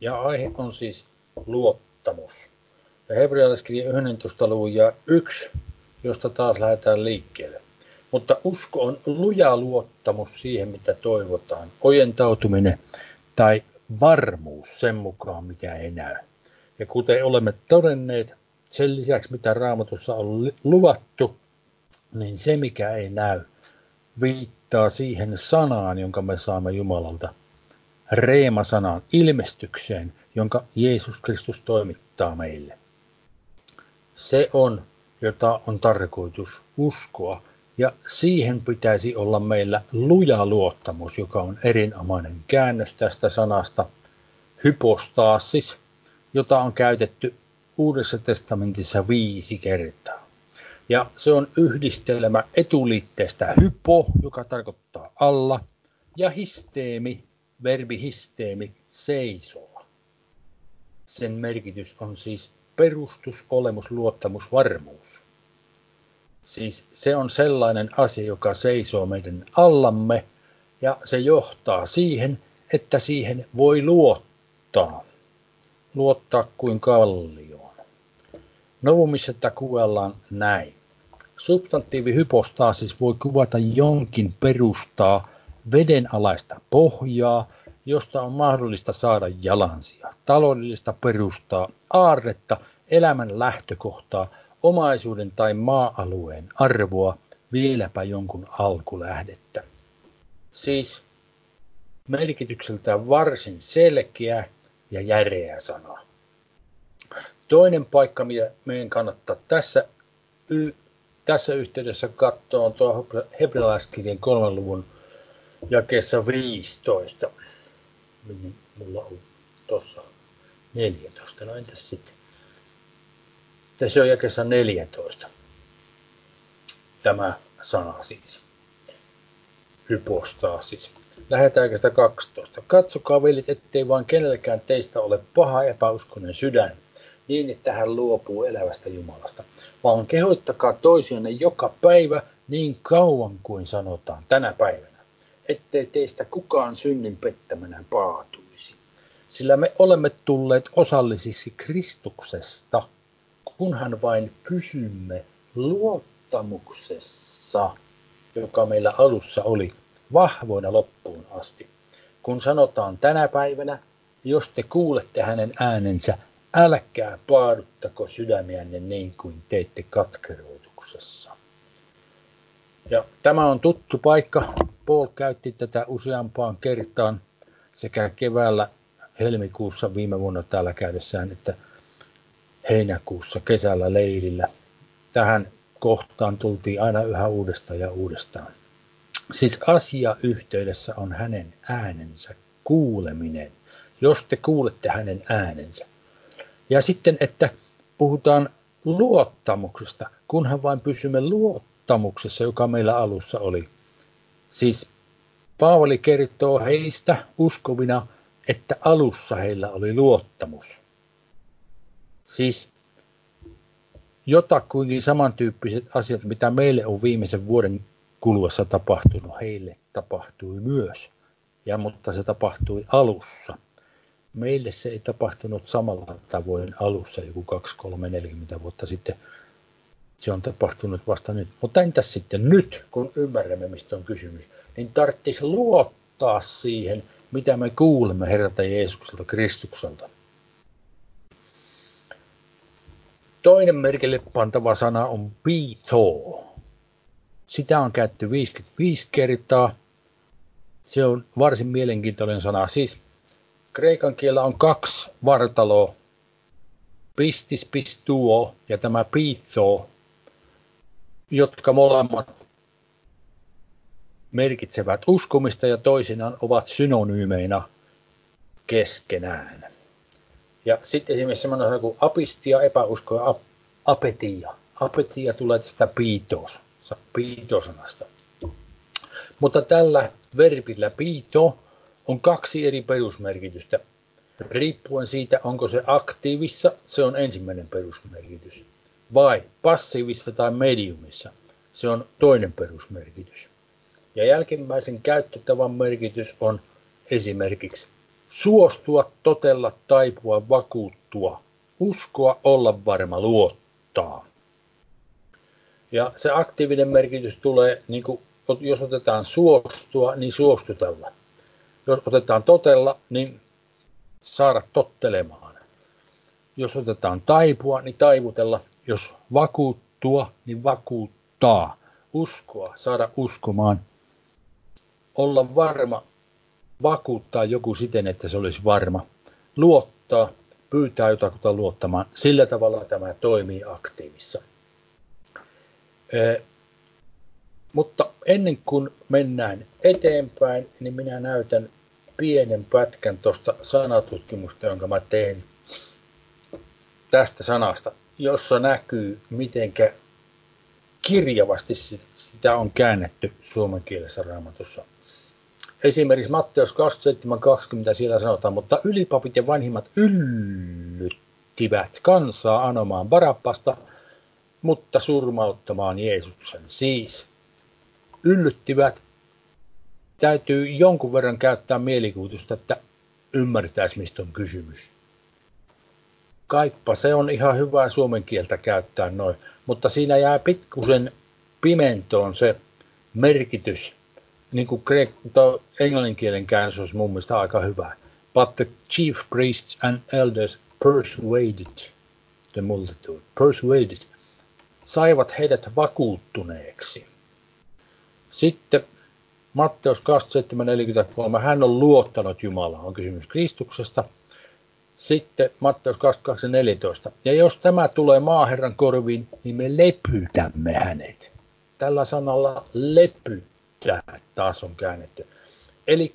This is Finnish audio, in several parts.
Ja aihe on siis luottamus. Ja hebrealaiskirja 11. luvun ja 1, josta taas lähdetään liikkeelle. Mutta usko on luja luottamus siihen, mitä toivotaan, ojentautuminen tai varmuus sen mukaan, mikä ei näy. Ja kuten olemme todenneet, sen lisäksi mitä raamatussa on luvattu, niin se mikä ei näy, viittaa siihen sanaan, jonka me saamme Jumalalta. Reema-sanaan, ilmestykseen, jonka Jeesus Kristus toimittaa meille. Se on, jota on tarkoitus uskoa, ja siihen pitäisi olla meillä luja luottamus, joka on erinomainen käännös tästä sanasta hypostaasis, jota on käytetty Uudessa testamentissa viisi kertaa. Ja se on yhdistelmä etuliitteestä hypo, joka tarkoittaa alla, ja histeemi, verbi histeemi, seisoa. Sen merkitys on siis perustus, olemus, luottamus, varmuus. Siis se on sellainen asia, joka seisoo meidän allamme, ja se johtaa siihen, että siihen voi luottaa. Luottaa kuin kallioon. Novumissa kuvellaan näin. Substantiivi hypostaasis voi kuvata jonkin perustaa vedenalaista pohjaa, josta on mahdollista saada jalansia, taloudellista perustaa, aarretta, elämän lähtökohtaa, omaisuuden tai maa-alueen arvoa, vieläpä jonkun alkulähdettä. Siis merkitykseltään varsin selkeä ja järeä sana. Toinen paikka, mitä meidän kannattaa tässä, y, tässä yhteydessä katsoa, on tuo hebrealaiskirjan kolmen luvun jakeessa 15. Mulla on tuossa 14. No entäs sitten? Tässä on jakeessa 14. Tämä sana siis. Hypostaa siis. Lähdetäänkö sitä 12. Katsokaa velit, ettei vain kenellekään teistä ole paha epäuskonen sydän, niin että hän luopuu elävästä Jumalasta, vaan kehoittakaa toisianne joka päivä niin kauan kuin sanotaan tänä päivänä, ettei teistä kukaan synnin pettämänä paatuisi. Sillä me olemme tulleet osallisiksi Kristuksesta, kunhan vain pysymme luottamuksessa, joka meillä alussa oli, vahvoina loppuun asti. Kun sanotaan tänä päivänä, jos te kuulette hänen äänensä, älkää paaduttako sydämiänne niin kuin teitte katkeroituksessa. Ja tämä on tuttu paikka. Paul käytti tätä useampaan kertaan sekä keväällä helmikuussa viime vuonna täällä käydessään, että heinäkuussa kesällä leirillä. Tähän kohtaan tultiin aina yhä uudestaan ja uudestaan. Siis asia yhteydessä on hänen äänensä kuuleminen, jos te kuulette hänen äänensä. Ja sitten, että puhutaan luottamuksesta, kunhan vain pysymme luottamuksessa, joka meillä alussa oli. Siis Paavali kertoo heistä uskovina, että alussa heillä oli luottamus. Siis jotakuinkin samantyyppiset asiat, mitä meille on viimeisen vuoden kuluessa tapahtunut, heille tapahtui myös. Ja, mutta se tapahtui alussa. Meille se ei tapahtunut samalla tavoin alussa joku 2, 3, 40 vuotta sitten. Se on tapahtunut vasta nyt. Mutta entäs sitten nyt, kun ymmärrämme, mistä on kysymys, niin tarvitsisi luottaa siihen, mitä me kuulemme Herralta Jeesukselta, Kristukselta. Toinen merkille pantava sana on pito. Sitä on käytetty 55 kertaa. Se on varsin mielenkiintoinen sana. Siis kreikan kielellä on kaksi vartaloa. Pistis, pistuo ja tämä pito, jotka molemmat merkitsevät uskomista ja toisinaan ovat synonyymeina keskenään. Ja sitten esimerkiksi semmoinen sana kuin apistia, epäusko ja apetia. Apetia tulee tästä piitos, piitosanasta. Mutta tällä verbillä piito on kaksi eri perusmerkitystä. Riippuen siitä, onko se aktiivissa, se on ensimmäinen perusmerkitys. Vai passiivissa tai mediumissa, se on toinen perusmerkitys. Ja jälkimmäisen käyttötavan merkitys on esimerkiksi suostua, totella, taipua, vakuuttua, uskoa, olla varma, luottaa. Ja se aktiivinen merkitys tulee, niin kuin, jos otetaan suostua, niin suostutella. Jos otetaan totella, niin saada tottelemaan. Jos otetaan taipua, niin taivutella. Jos vakuuttua, niin vakuuttaa. Uskoa, saada uskomaan. Olla varma, vakuuttaa joku siten, että se olisi varma. Luottaa, pyytää jotakuta luottamaan. Sillä tavalla tämä toimii aktiivissa. Mutta ennen kuin mennään eteenpäin, niin minä näytän pienen pätkän tuosta sanatutkimusta, jonka mä tein tästä sanasta, jossa näkyy, mitenkä kirjavasti sitä on käännetty suomen kielessä raamatussa. Esimerkiksi Matteus 27.20 siellä sanotaan, mutta ylipapit ja vanhimmat yllyttivät kansaa anomaan Barappasta, mutta surmauttamaan Jeesuksen. Siis yllyttivät täytyy jonkun verran käyttää mielikuvitusta, että ymmärtäisi, mistä on kysymys. Kaippa, se on ihan hyvää suomen kieltä käyttää noin, mutta siinä jää pikkusen pimentoon se merkitys, niin kuin englannin englanninkielen käännös olisi mun mielestä aika hyvä. But the chief priests and elders persuaded the multitude, persuaded, saivat heidät vakuuttuneeksi. Sitten Matteus 27.43, hän on luottanut Jumalaan, on kysymys Kristuksesta. Sitten Matteus 22.14, ja jos tämä tulee maaherran korviin, niin me lepytämme hänet. Tällä sanalla lepyttää taas on käännetty. Eli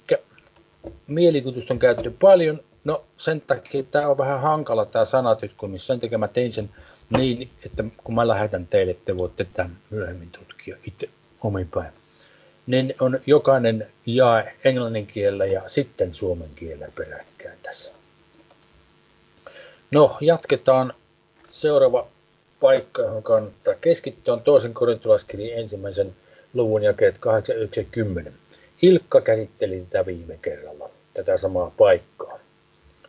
mielikutusta on käytetty paljon, no sen takia tämä on vähän hankala tämä sanatutkimus, sen takia mä tein sen niin, että kun mä lähetän teille, te voitte tämän myöhemmin tutkia itse omin päin niin on jokainen jae englannin kielellä ja sitten suomen kielellä peräkkäin tässä. No, jatketaan. Seuraava paikka, johon kannattaa keskittyä, on toisen korintolaiskirjan ensimmäisen luvun jakeet 8.90. Ilkka käsitteli tätä viime kerralla, tätä samaa paikkaa.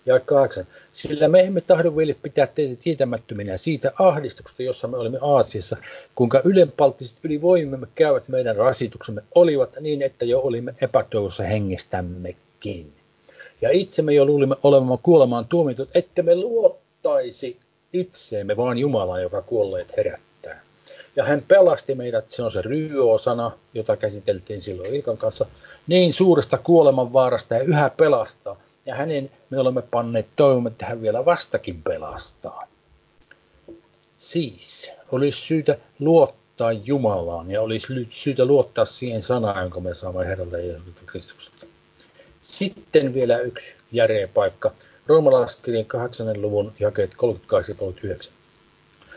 Ja kahdeksan. Sillä me emme tahdo vielä pitää teitä tietämättöminä siitä ahdistuksesta, jossa me olimme Aasiassa, kuinka ylenpalttiset ylivoimamme käyvät meidän rasituksemme olivat niin, että jo olimme epätoivossa hengestämmekin. Ja itsemme jo luulimme olemaan kuolemaan tuomitut, että me luottaisi itseemme, vaan Jumalaa, joka kuolleet herättää. Ja hän pelasti meidät, se on se ryöosana, jota käsiteltiin silloin Ilkan kanssa, niin suuresta kuoleman vaarasta ja yhä pelastaa ja hänen me olemme panneet toivomme, että hän vielä vastakin pelastaa. Siis olisi syytä luottaa Jumalaan ja olisi syytä luottaa siihen sanaan, jonka me saamme Herralle Jeesuksen Kristukselta. Sitten vielä yksi järeä paikka. Roomalaiskirjan 8. luvun jakeet 38 39.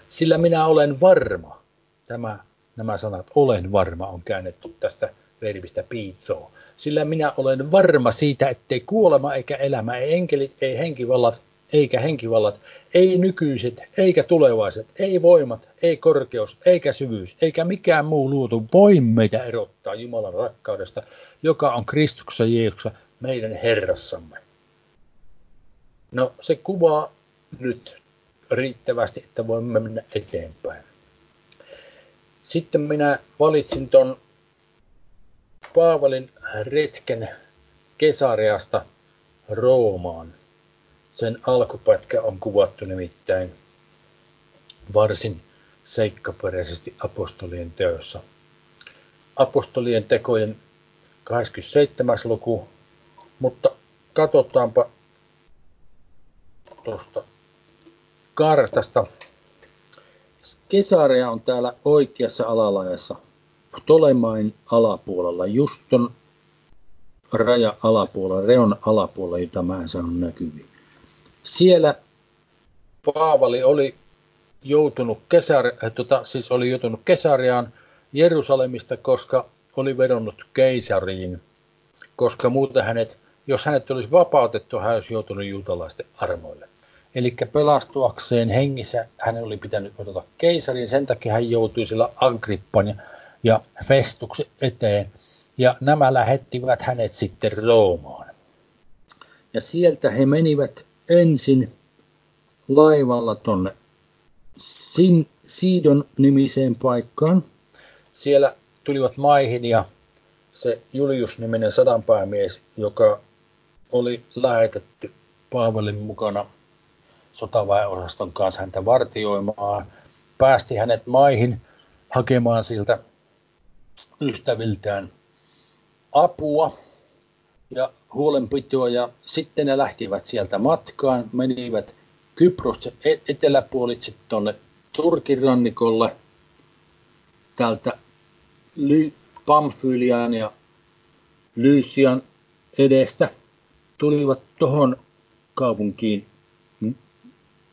Sillä minä olen varma, tämä, nämä sanat olen varma on käännetty tästä verbistä piitsoo. Sillä minä olen varma siitä, ettei kuolema eikä elämä, ei enkelit, ei henkivallat, eikä henkivallat, ei nykyiset, eikä tulevaiset, ei voimat, ei korkeus, eikä syvyys, eikä mikään muu luotu voi meitä erottaa Jumalan rakkaudesta, joka on Kristuksessa Jeesuksessa meidän Herrassamme. No se kuvaa nyt riittävästi, että voimme mennä eteenpäin. Sitten minä valitsin ton Paavalin retken Kesareasta Roomaan. Sen alkupätkä on kuvattu nimittäin varsin seikkaperäisesti apostolien teossa. Apostolien tekojen 27. luku, mutta katsotaanpa tuosta kartasta. Kesarea on täällä oikeassa alalajassa Ptolemain alapuolella, just ton raja alapuolella, reon alapuolella, jota mä en saanut näkyviin. Siellä Paavali oli joutunut, kesar, äh, tota, siis oli joutunut Kesariaan Jerusalemista, koska oli vedonnut keisariin, koska muuten hänet, jos hänet olisi vapautettu, hän olisi joutunut juutalaisten armoille. Eli pelastuakseen hengissä hänen oli pitänyt odota keisarin, sen takia hän joutui sillä Agrippan ja Festuksen eteen, ja nämä lähettivät hänet sitten Roomaan. Ja sieltä he menivät ensin laivalla tonne Siidon nimiseen paikkaan. Siellä tulivat maihin ja se Julius-niminen sadanpäämies, joka oli lähetetty Paavalin mukana sotaväeosaston kanssa häntä vartioimaan, päästi hänet maihin hakemaan siltä ystäviltään apua ja huolenpitoa. Ja sitten ne lähtivät sieltä matkaan, menivät Kypros e- eteläpuolitse tuonne Turkin rannikolle täältä Ly- Pamfylian ja Lysian edestä tulivat tuohon kaupunkiin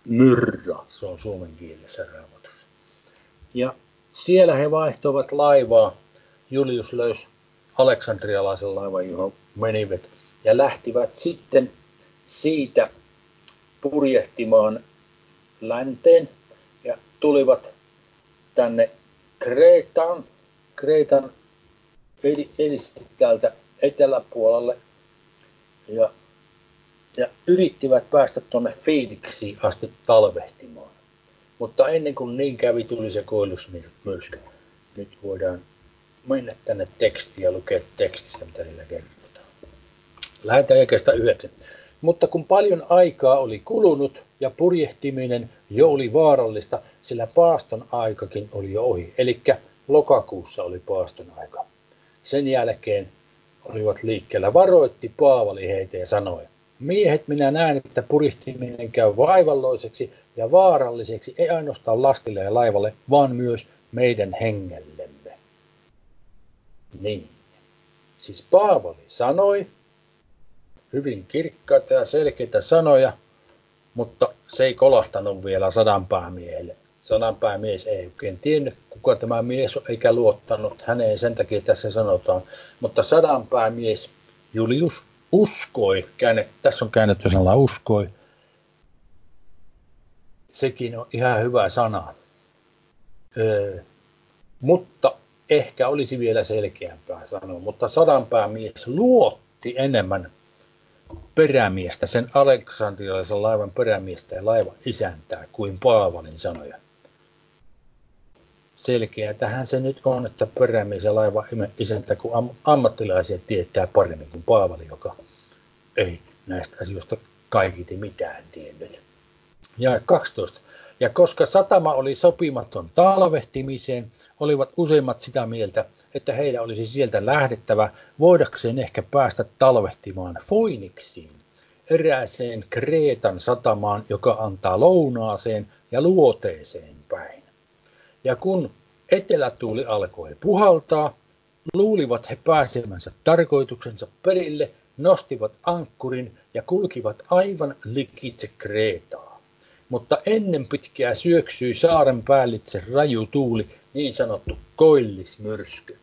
Myrra, se on suomen kielessä raamatussa. Ja siellä he vaihtoivat laivaa. Julius löysi aleksandrialaisen laivan, johon menivät ja lähtivät sitten siitä purjehtimaan länteen ja tulivat tänne Kreetaan, Kreetan eli täältä eteläpuolelle ja, ja yrittivät päästä tuonne Phoenixiin asti talvehtimaan. Mutta ennen kuin niin kävi, tuli se koillusmyrsky. Nyt voidaan mennä tänne tekstiin ja lukea tekstistä, mitä niillä kerrotaan. Lähetään jakeesta yhdeksän. Mutta kun paljon aikaa oli kulunut ja purjehtiminen jo oli vaarallista, sillä paaston aikakin oli jo ohi. Eli lokakuussa oli paaston aika. Sen jälkeen olivat liikkeellä. Varoitti Paavali heitä ja sanoi, Miehet, minä näen, että purjehtiminen käy vaivalloiseksi ja vaaralliseksi ei ainoastaan lastille ja laivalle, vaan myös meidän hengellemme. Niin. Siis Paavali sanoi, hyvin kirkkaita ja selkeitä sanoja, mutta se ei kolahtanut vielä sadanpäämiehelle. Sadanpäämies ei oikein tiennyt, kuka tämä mies on, eikä luottanut häneen, sen takia tässä sanotaan. Mutta sadanpäämies Julius uskoi, käännet, tässä on käännetty sanalla uskoi, sekin on ihan hyvä sana. Öö, mutta ehkä olisi vielä selkeämpää sanoa, mutta sadanpäämies luotti enemmän perämiestä, sen aleksandrialaisen laivan perämiestä ja laivan isäntää kuin Paavalin sanoja. Selkeä tähän se nyt on, että perämies ja laiva isäntä, kun am- ammattilaisia tietää paremmin kuin Paavali, joka ei näistä asioista kaikiti mitään tiennyt. Ja 12. Ja koska satama oli sopimaton talvehtimiseen, olivat useimmat sitä mieltä, että heillä olisi sieltä lähdettävä voidakseen ehkä päästä talvehtimaan Foiniksiin, erääseen Kreetan satamaan, joka antaa lounaaseen ja luoteeseen päin. Ja kun etelätuuli alkoi puhaltaa, luulivat he pääsemänsä tarkoituksensa perille, nostivat ankkurin ja kulkivat aivan likitse Kreetaa mutta ennen pitkää syöksyi saaren päällitse raju tuuli, niin sanottu koillismyrsky.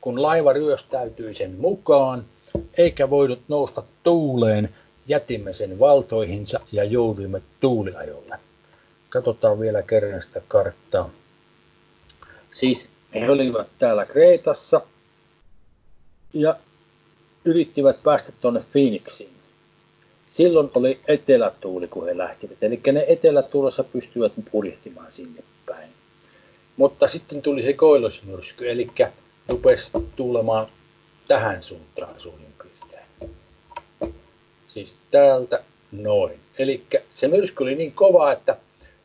Kun laiva ryöstäytyi sen mukaan, eikä voinut nousta tuuleen, jätimme sen valtoihinsa ja jouduimme tuuliajolle. Katsotaan vielä kerran sitä karttaa. Siis he olivat täällä Kreetassa ja yrittivät päästä tuonne Phoenixiin silloin oli etelätuuli, kun he lähtivät. Eli ne etelätuulessa pystyvät purjehtimaan sinne päin. Mutta sitten tuli se koilosmyrsky, eli rupesi tuulemaan tähän suuntaan suurin piirtein. Siis täältä noin. Eli se myrsky oli niin kova, että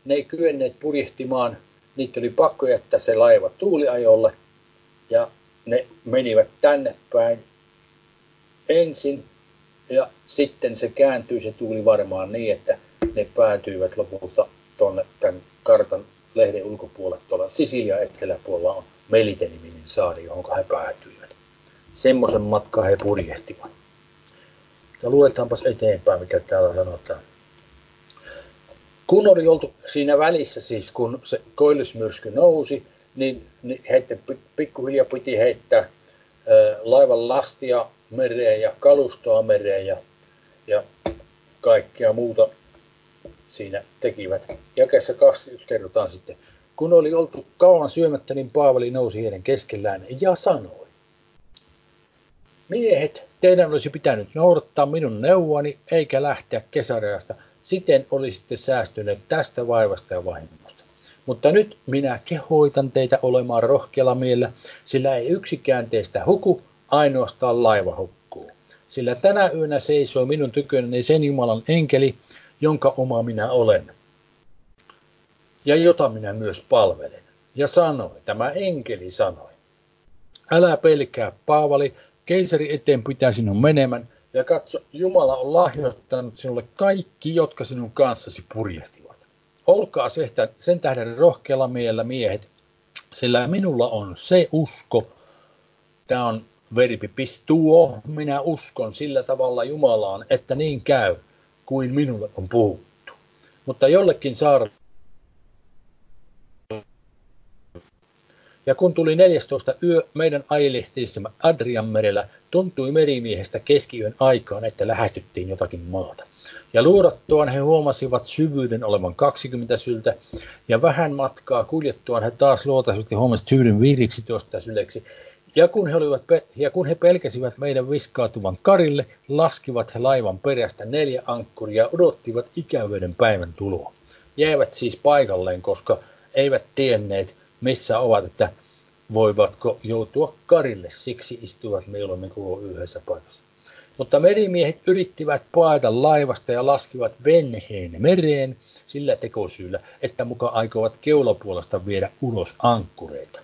ne ei kyenneet purjehtimaan. Niitä oli pakko jättää se laiva tuuliajolle. Ja ne menivät tänne päin ensin ja sitten se kääntyi, se tuli varmaan niin, että ne päätyivät lopulta tuonne tämän kartan lehden ulkopuolelle tuolla Sisilia eteläpuolella on Melite-niminen saari, johon he päätyivät. Semmoisen matkan he purjehtivat. Ja luetaanpas eteenpäin, mitä täällä sanotaan. Kun oli oltu siinä välissä, siis kun se koillismyrsky nousi, niin, niin pikkuhiljaa piti heittää laivan lastia mereen ja kalustoa mereen ja, ja kaikkea muuta siinä tekivät. Jakessa 21 kerrotaan sitten, kun oli oltu kauan syömättä, niin Paavali nousi heidän keskellään ja sanoi, Miehet, teidän olisi pitänyt noudattaa minun neuvoani eikä lähteä kesäreasta. Siten olisitte säästyneet tästä vaivasta ja vahingosta. Mutta nyt minä kehoitan teitä olemaan rohkealla mielellä, sillä ei yksikään teistä huku, ainoastaan laiva hukkuu. Sillä tänä yönä seisoo minun tykönäni sen Jumalan enkeli, jonka oma minä olen, ja jota minä myös palvelen. Ja sanoi, tämä enkeli sanoi, älä pelkää Paavali, keisari eteen pitää sinun menemään, ja katso, Jumala on lahjoittanut sinulle kaikki, jotka sinun kanssasi purjehtivat. Olkaa sen tähden rohkealla mielellä miehet, sillä minulla on se usko, tämä on verbi pistuo, minä uskon sillä tavalla Jumalaan, että niin käy, kuin minulle on puhuttu. Mutta jollekin saarelle Ja kun tuli 14 yö, meidän ajelehtiissämme Adrian merellä tuntui merimiehestä keskiyön aikaan, että lähestyttiin jotakin maata. Ja luodattuaan he huomasivat syvyyden olevan 20 syltä, ja vähän matkaa kuljettuaan he taas luotaisesti huomasivat syvyyden 15 syleksi. Ja kun, he olivat, ja kun he pelkäsivät meidän viskaatuvan karille, laskivat he laivan perästä neljä ankkuria ja odottivat ikävyyden päivän tuloa. Jäivät siis paikalleen, koska eivät tienneet, missä ovat, että voivatko joutua karille, siksi istuvat mieluummin koko yhdessä paikassa. Mutta merimiehet yrittivät paeta laivasta ja laskivat venheen mereen sillä tekosyyllä, että muka aikovat keulapuolesta viedä ulos ankkureita.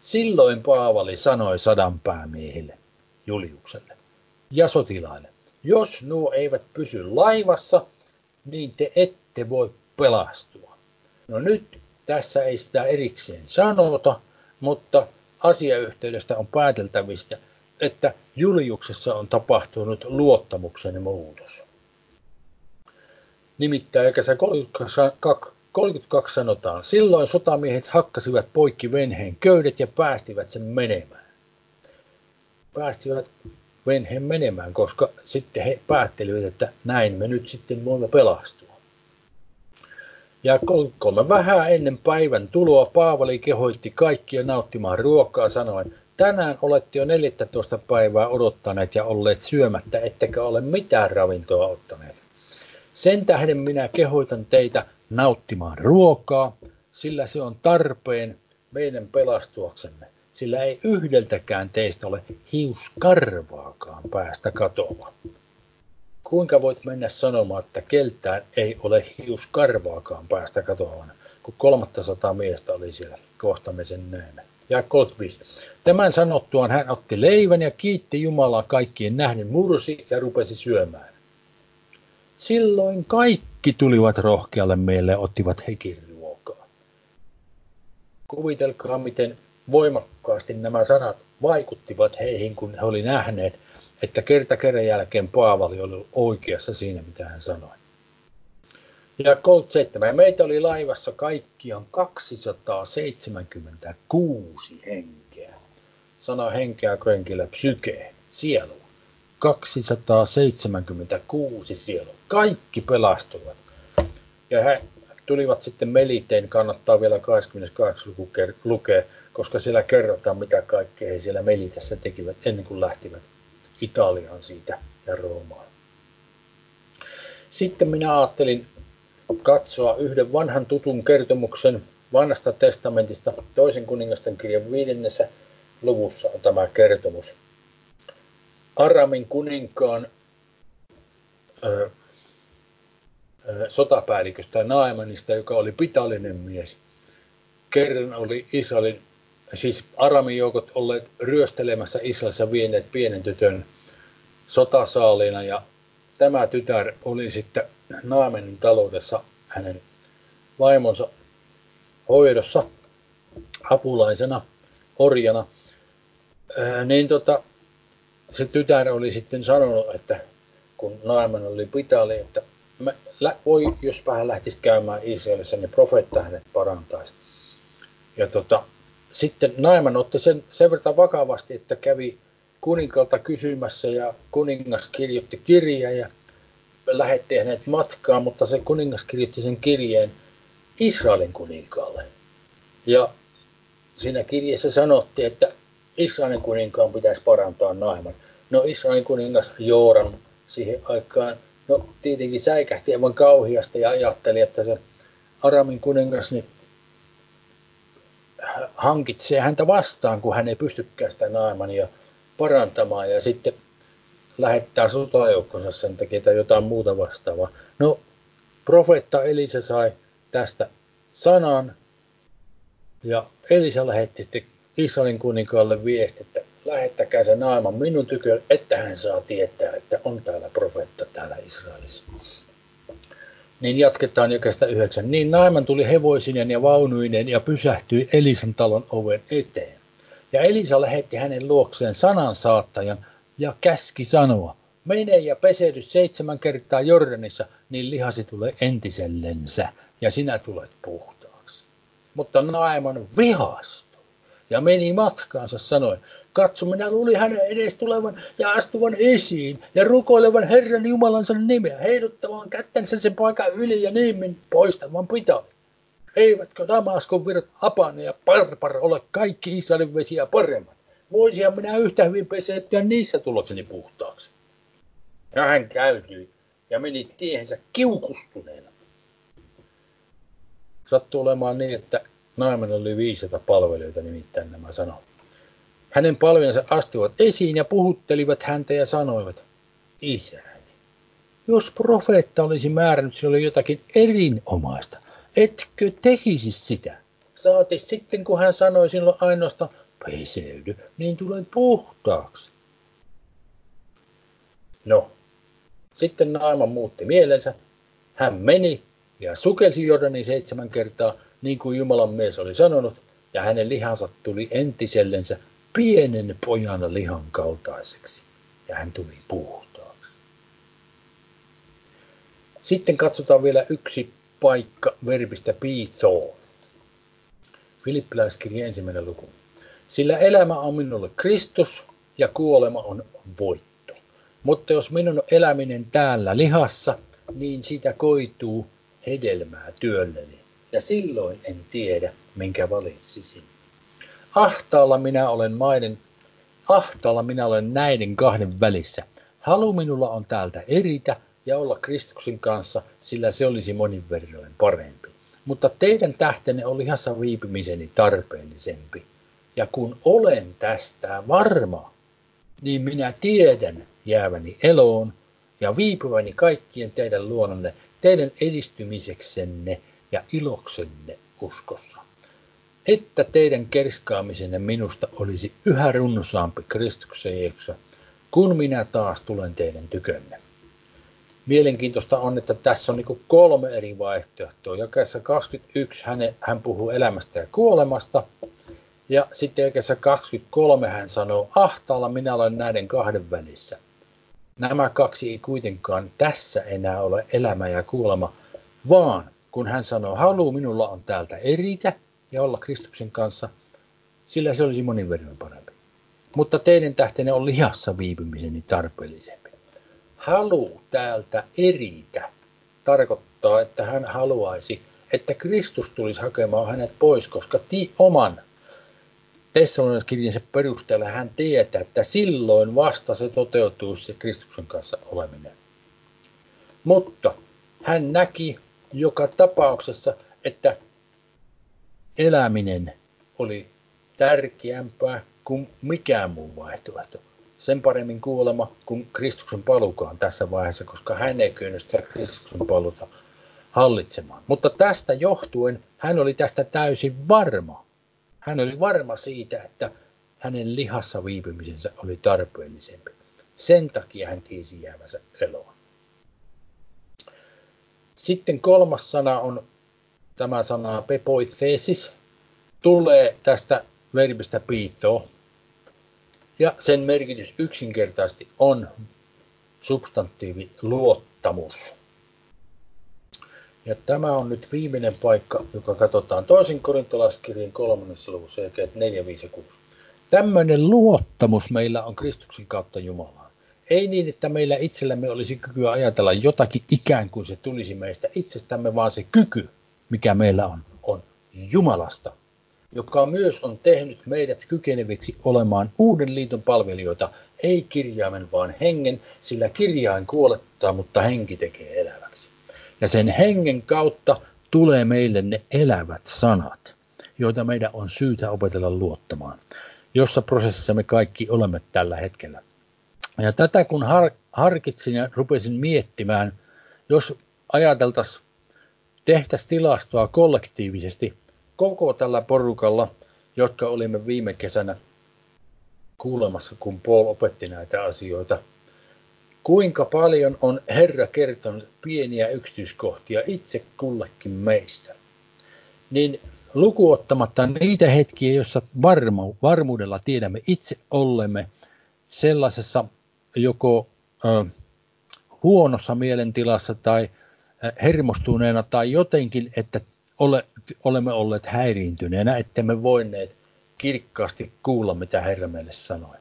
Silloin Paavali sanoi sadan päämiehille, Juliukselle ja sotilaille, jos nuo eivät pysy laivassa, niin te ette voi pelastua. No nyt tässä ei sitä erikseen sanota, mutta asiayhteydestä on pääteltävistä, että Juliuksessa on tapahtunut luottamuksen muutos. Nimittäin kesä 32, 32 sanotaan, silloin sotamiehet hakkasivat poikki venheen köydet ja päästivät sen menemään. Päästivät venheen menemään, koska sitten he päättelivät, että näin me nyt sitten voimme pelastua. Ja kolme vähän ennen päivän tuloa Paavali kehoitti kaikkia nauttimaan ruokaa sanoen, tänään olette jo 14 päivää odottaneet ja olleet syömättä, ettekä ole mitään ravintoa ottaneet. Sen tähden minä kehoitan teitä nauttimaan ruokaa, sillä se on tarpeen meidän pelastuaksemme, sillä ei yhdeltäkään teistä ole hiuskarvaakaan päästä katoamaan. Kuinka voit mennä sanomaan, että keltään ei ole hiuskarvaakaan päästä katoamaan, kun 300 miestä oli siellä, kohta me sen näemme. Ja 35. Tämän sanottuaan hän otti leivän ja kiitti Jumalaa kaikkien nähden, mursi ja rupesi syömään. Silloin kaikki tulivat rohkealle meille ja ottivat hekin ruokaa. Kuvitelkaa, miten voimakkaasti nämä sanat vaikuttivat heihin, kun he oli nähneet, että kerta kerran jälkeen Paavali oli oikeassa siinä, mitä hän sanoi. Ja Colt 7. Meitä oli laivassa kaikkiaan 276 henkeä. Sana henkeä krenkillä psyke, sielu. 276 sielu. Kaikki pelastuivat. Ja he tulivat sitten Meliteen, kannattaa vielä 28 luku lukea, koska siellä kerrotaan, mitä kaikkea he siellä Melitessä tekivät ennen kuin lähtivät Italiaan siitä ja Roomaan. Sitten minä ajattelin katsoa yhden vanhan tutun kertomuksen vanhasta testamentista. Toisen kuningasten kirjan viidennessä luvussa on tämä kertomus. Aramin kuninkaan sotapäälliköstä Naemanista, joka oli pitallinen mies. Kerran oli Israelin siis Aramin joukot olleet ryöstelemässä Israelissa vieneet pienen tytön sotasaaliina ja tämä tytär oli sitten Naamenin taloudessa hänen vaimonsa hoidossa apulaisena, orjana, ää, niin tota, se tytär oli sitten sanonut, että kun Naaman oli pitali, että mä, voi, jos vähän lähtisi käymään Israelissa, niin profeetta hänet parantaisi. Ja tota, sitten Naiman otti sen sen verran vakavasti, että kävi kuninkalta kysymässä ja kuningas kirjoitti kirjeen ja lähetti hänet matkaan, mutta se kuningas kirjoitti sen kirjeen Israelin kuninkaalle. Ja siinä kirjeessä sanottiin, että Israelin kuninkaan pitäisi parantaa Naiman. No Israelin kuningas Jooram siihen aikaan, no tietenkin säikähti aivan kauhiasta ja ajatteli, että se Aramin kuningas niin hankitsee häntä vastaan, kun hän ei pystykään sitä Naamania parantamaan ja sitten lähettää sotajoukkonsa sen takia tai jotain muuta vastaavaa. No, profeetta Elisa sai tästä sanan ja Elisa lähetti sitten Israelin kuninkaalle viesti, että lähettäkää se Naaman minun tykö, että hän saa tietää, että on täällä profeetta täällä Israelissa. Niin jatketaan jokaista yhdeksän. Niin Naaman tuli hevosinen ja vaunuinen ja pysähtyi Elisan talon oven eteen. Ja Elisa lähetti hänen luokseen sanan saattajan ja käski sanoa, mene ja peseydy seitsemän kertaa Jordanissa, niin lihasi tulee entisellensä ja sinä tulet puhtaaksi. Mutta Naaman vihastui ja meni matkaansa sanoen, katso minä luulin hänen edes tulevan ja astuvan esiin ja rukoilevan Herran Jumalansa nimeä, heiduttavan kättensä sen paikan yli ja niimin poistavan pitää. Eivätkö Damaskon virrat Apane ja Parpar ole kaikki Israelin vesiä paremmat? Voisihan minä yhtä hyvin peseytyä niissä tulokseni puhtaaksi. Ja hän käytyi ja meni tiehensä kiukustuneena. Sattuu olemaan niin, että Naaman oli 500 palvelijoita, nimittäin nämä sanoo. Hänen palvelijansa astuivat esiin ja puhuttelivat häntä ja sanoivat, isäni, jos profeetta olisi määrännyt sinulle jotakin erinomaista, etkö tekisi sitä? Saati sitten, kun hän sanoi sinulle ainoastaan, peseydy, niin tulen puhtaaksi. No, sitten Naaman muutti mielensä. Hän meni ja sukelsi Jordanin seitsemän kertaa, niin kuin Jumalan mies oli sanonut, ja hänen lihansa tuli entisellensä pienen pojan lihan kaltaiseksi, ja hän tuli puhtaaksi. Sitten katsotaan vielä yksi paikka verbistä piitoo. Filippiläiskirja ensimmäinen luku. Sillä elämä on minulle Kristus ja kuolema on voitto. Mutta jos minun eläminen täällä lihassa, niin sitä koituu hedelmää työlleni. Ja silloin en tiedä, minkä valitsisin. Ahtaalla minä olen maiden, ahtaalla minä olen näiden kahden välissä. Halu minulla on täältä eritä ja olla Kristuksen kanssa, sillä se olisi monin verroin parempi. Mutta teidän tähtenne on lihassa viipymiseni tarpeellisempi. Ja kun olen tästä varma, niin minä tiedän jääväni eloon ja viipyväni kaikkien teidän luononne, teidän edistymiseksenne ja iloksenne uskossa että teidän kerskaamisenne minusta olisi yhä runsaampi Kristuksen Jeesuksessa, kun minä taas tulen teidän tykönne. Mielenkiintoista on, että tässä on niin kolme eri vaihtoehtoa. Jakessa 21 hän, hän puhuu elämästä ja kuolemasta, ja sitten jakessa 23 hän sanoo, ahtaalla minä olen näiden kahden välissä. Nämä kaksi ei kuitenkaan tässä enää ole elämä ja kuolema, vaan kun hän sanoo, halu minulla on täältä eritä, ja olla Kristuksen kanssa, sillä se olisi monin verran parempi. Mutta teidän tähtenne on lihassa viipymiseni tarpeellisempi. Halu täältä eritä tarkoittaa, että hän haluaisi, että Kristus tulisi hakemaan hänet pois, koska ti oman Tessaloniskirjansa perusteella hän tietää, että silloin vasta se toteutuisi se Kristuksen kanssa oleminen. Mutta hän näki joka tapauksessa, että eläminen oli tärkeämpää kuin mikään muu vaihtoehto. Sen paremmin kuolema kuin Kristuksen palukaan tässä vaiheessa, koska hän ei kyennyt sitä Kristuksen paluta hallitsemaan. Mutta tästä johtuen hän oli tästä täysin varma. Hän oli varma siitä, että hänen lihassa viipymisensä oli tarpeellisempi. Sen takia hän tiesi jäävänsä eloon. Sitten kolmas sana on tämä sana pepoithesis tulee tästä verbistä piitoo. Ja sen merkitys yksinkertaisesti on substantiivi luottamus. Ja tämä on nyt viimeinen paikka, joka katsotaan toisin korintolaskirjan kolmannessa luvussa, ja 4, 5 ja 6. Tämmöinen luottamus meillä on Kristuksen kautta Jumalaan. Ei niin, että meillä itsellämme olisi kykyä ajatella jotakin ikään kuin se tulisi meistä itsestämme, vaan se kyky, mikä meillä on, on Jumalasta. joka myös on tehnyt meidät kykeneviksi olemaan uuden liiton palvelijoita, ei kirjaimen vaan hengen, sillä kirjain kuolettaa, mutta henki tekee eläväksi. Ja sen hengen kautta tulee meille ne elävät sanat, joita meidän on syytä opetella luottamaan, jossa prosessissa me kaikki olemme tällä hetkellä. Ja tätä kun har- harkitsin ja rupesin miettimään, jos ajateltaisiin, tehtäisiin tilastoa kollektiivisesti koko tällä porukalla, jotka olimme viime kesänä kuulemassa, kun Paul opetti näitä asioita, kuinka paljon on Herra kertonut pieniä yksityiskohtia itse kullekin meistä, niin lukuottamatta niitä hetkiä, joissa varmu, varmuudella tiedämme itse ollemme sellaisessa joko ö, huonossa mielentilassa tai hermostuneena tai jotenkin, että ole, olemme olleet häiriintyneenä, että me voineet kirkkaasti kuulla, mitä Herra meille sanoi.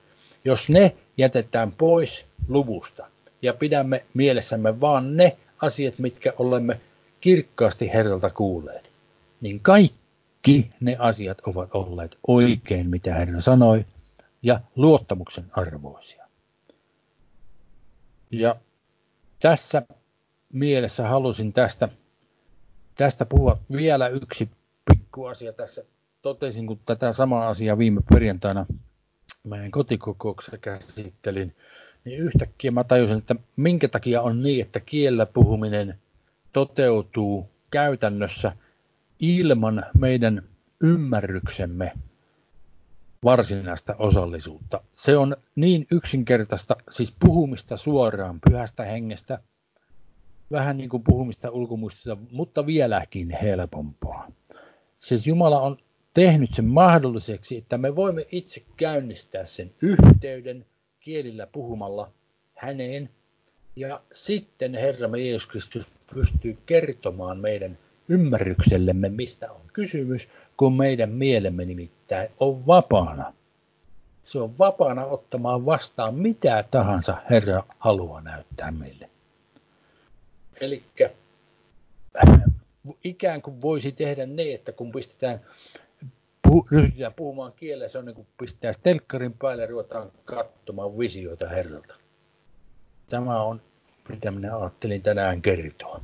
Jos ne jätetään pois luvusta ja pidämme mielessämme vaan ne asiat, mitkä olemme kirkkaasti Herralta kuulleet, niin kaikki ne asiat ovat olleet oikein, mitä Herra sanoi, ja luottamuksen arvoisia. Ja tässä mielessä halusin tästä, tästä puhua vielä yksi pikku asia tässä. Totesin, kun tätä samaa asiaa viime perjantaina meidän kotikokouksessa käsittelin, niin yhtäkkiä mä tajusin, että minkä takia on niin, että kiellä puhuminen toteutuu käytännössä ilman meidän ymmärryksemme varsinaista osallisuutta. Se on niin yksinkertaista, siis puhumista suoraan pyhästä hengestä, vähän niin kuin puhumista ulkomuistista, mutta vieläkin helpompaa. Siis Jumala on tehnyt sen mahdolliseksi, että me voimme itse käynnistää sen yhteyden kielillä puhumalla häneen, ja sitten Herramme Jeesus Kristus pystyy kertomaan meidän ymmärryksellemme, mistä on kysymys, kun meidän mielemme nimittäin on vapaana. Se on vapaana ottamaan vastaan mitä tahansa Herra haluaa näyttää meille. Eli ikään kuin voisi tehdä niin, että kun pistetään ryhdytään puhumaan kielellä, se on niin kuin pistää telkkarin päälle ja ruvetaan katsomaan visioita Herralta. Tämä on, mitä minä ajattelin tänään kertoa.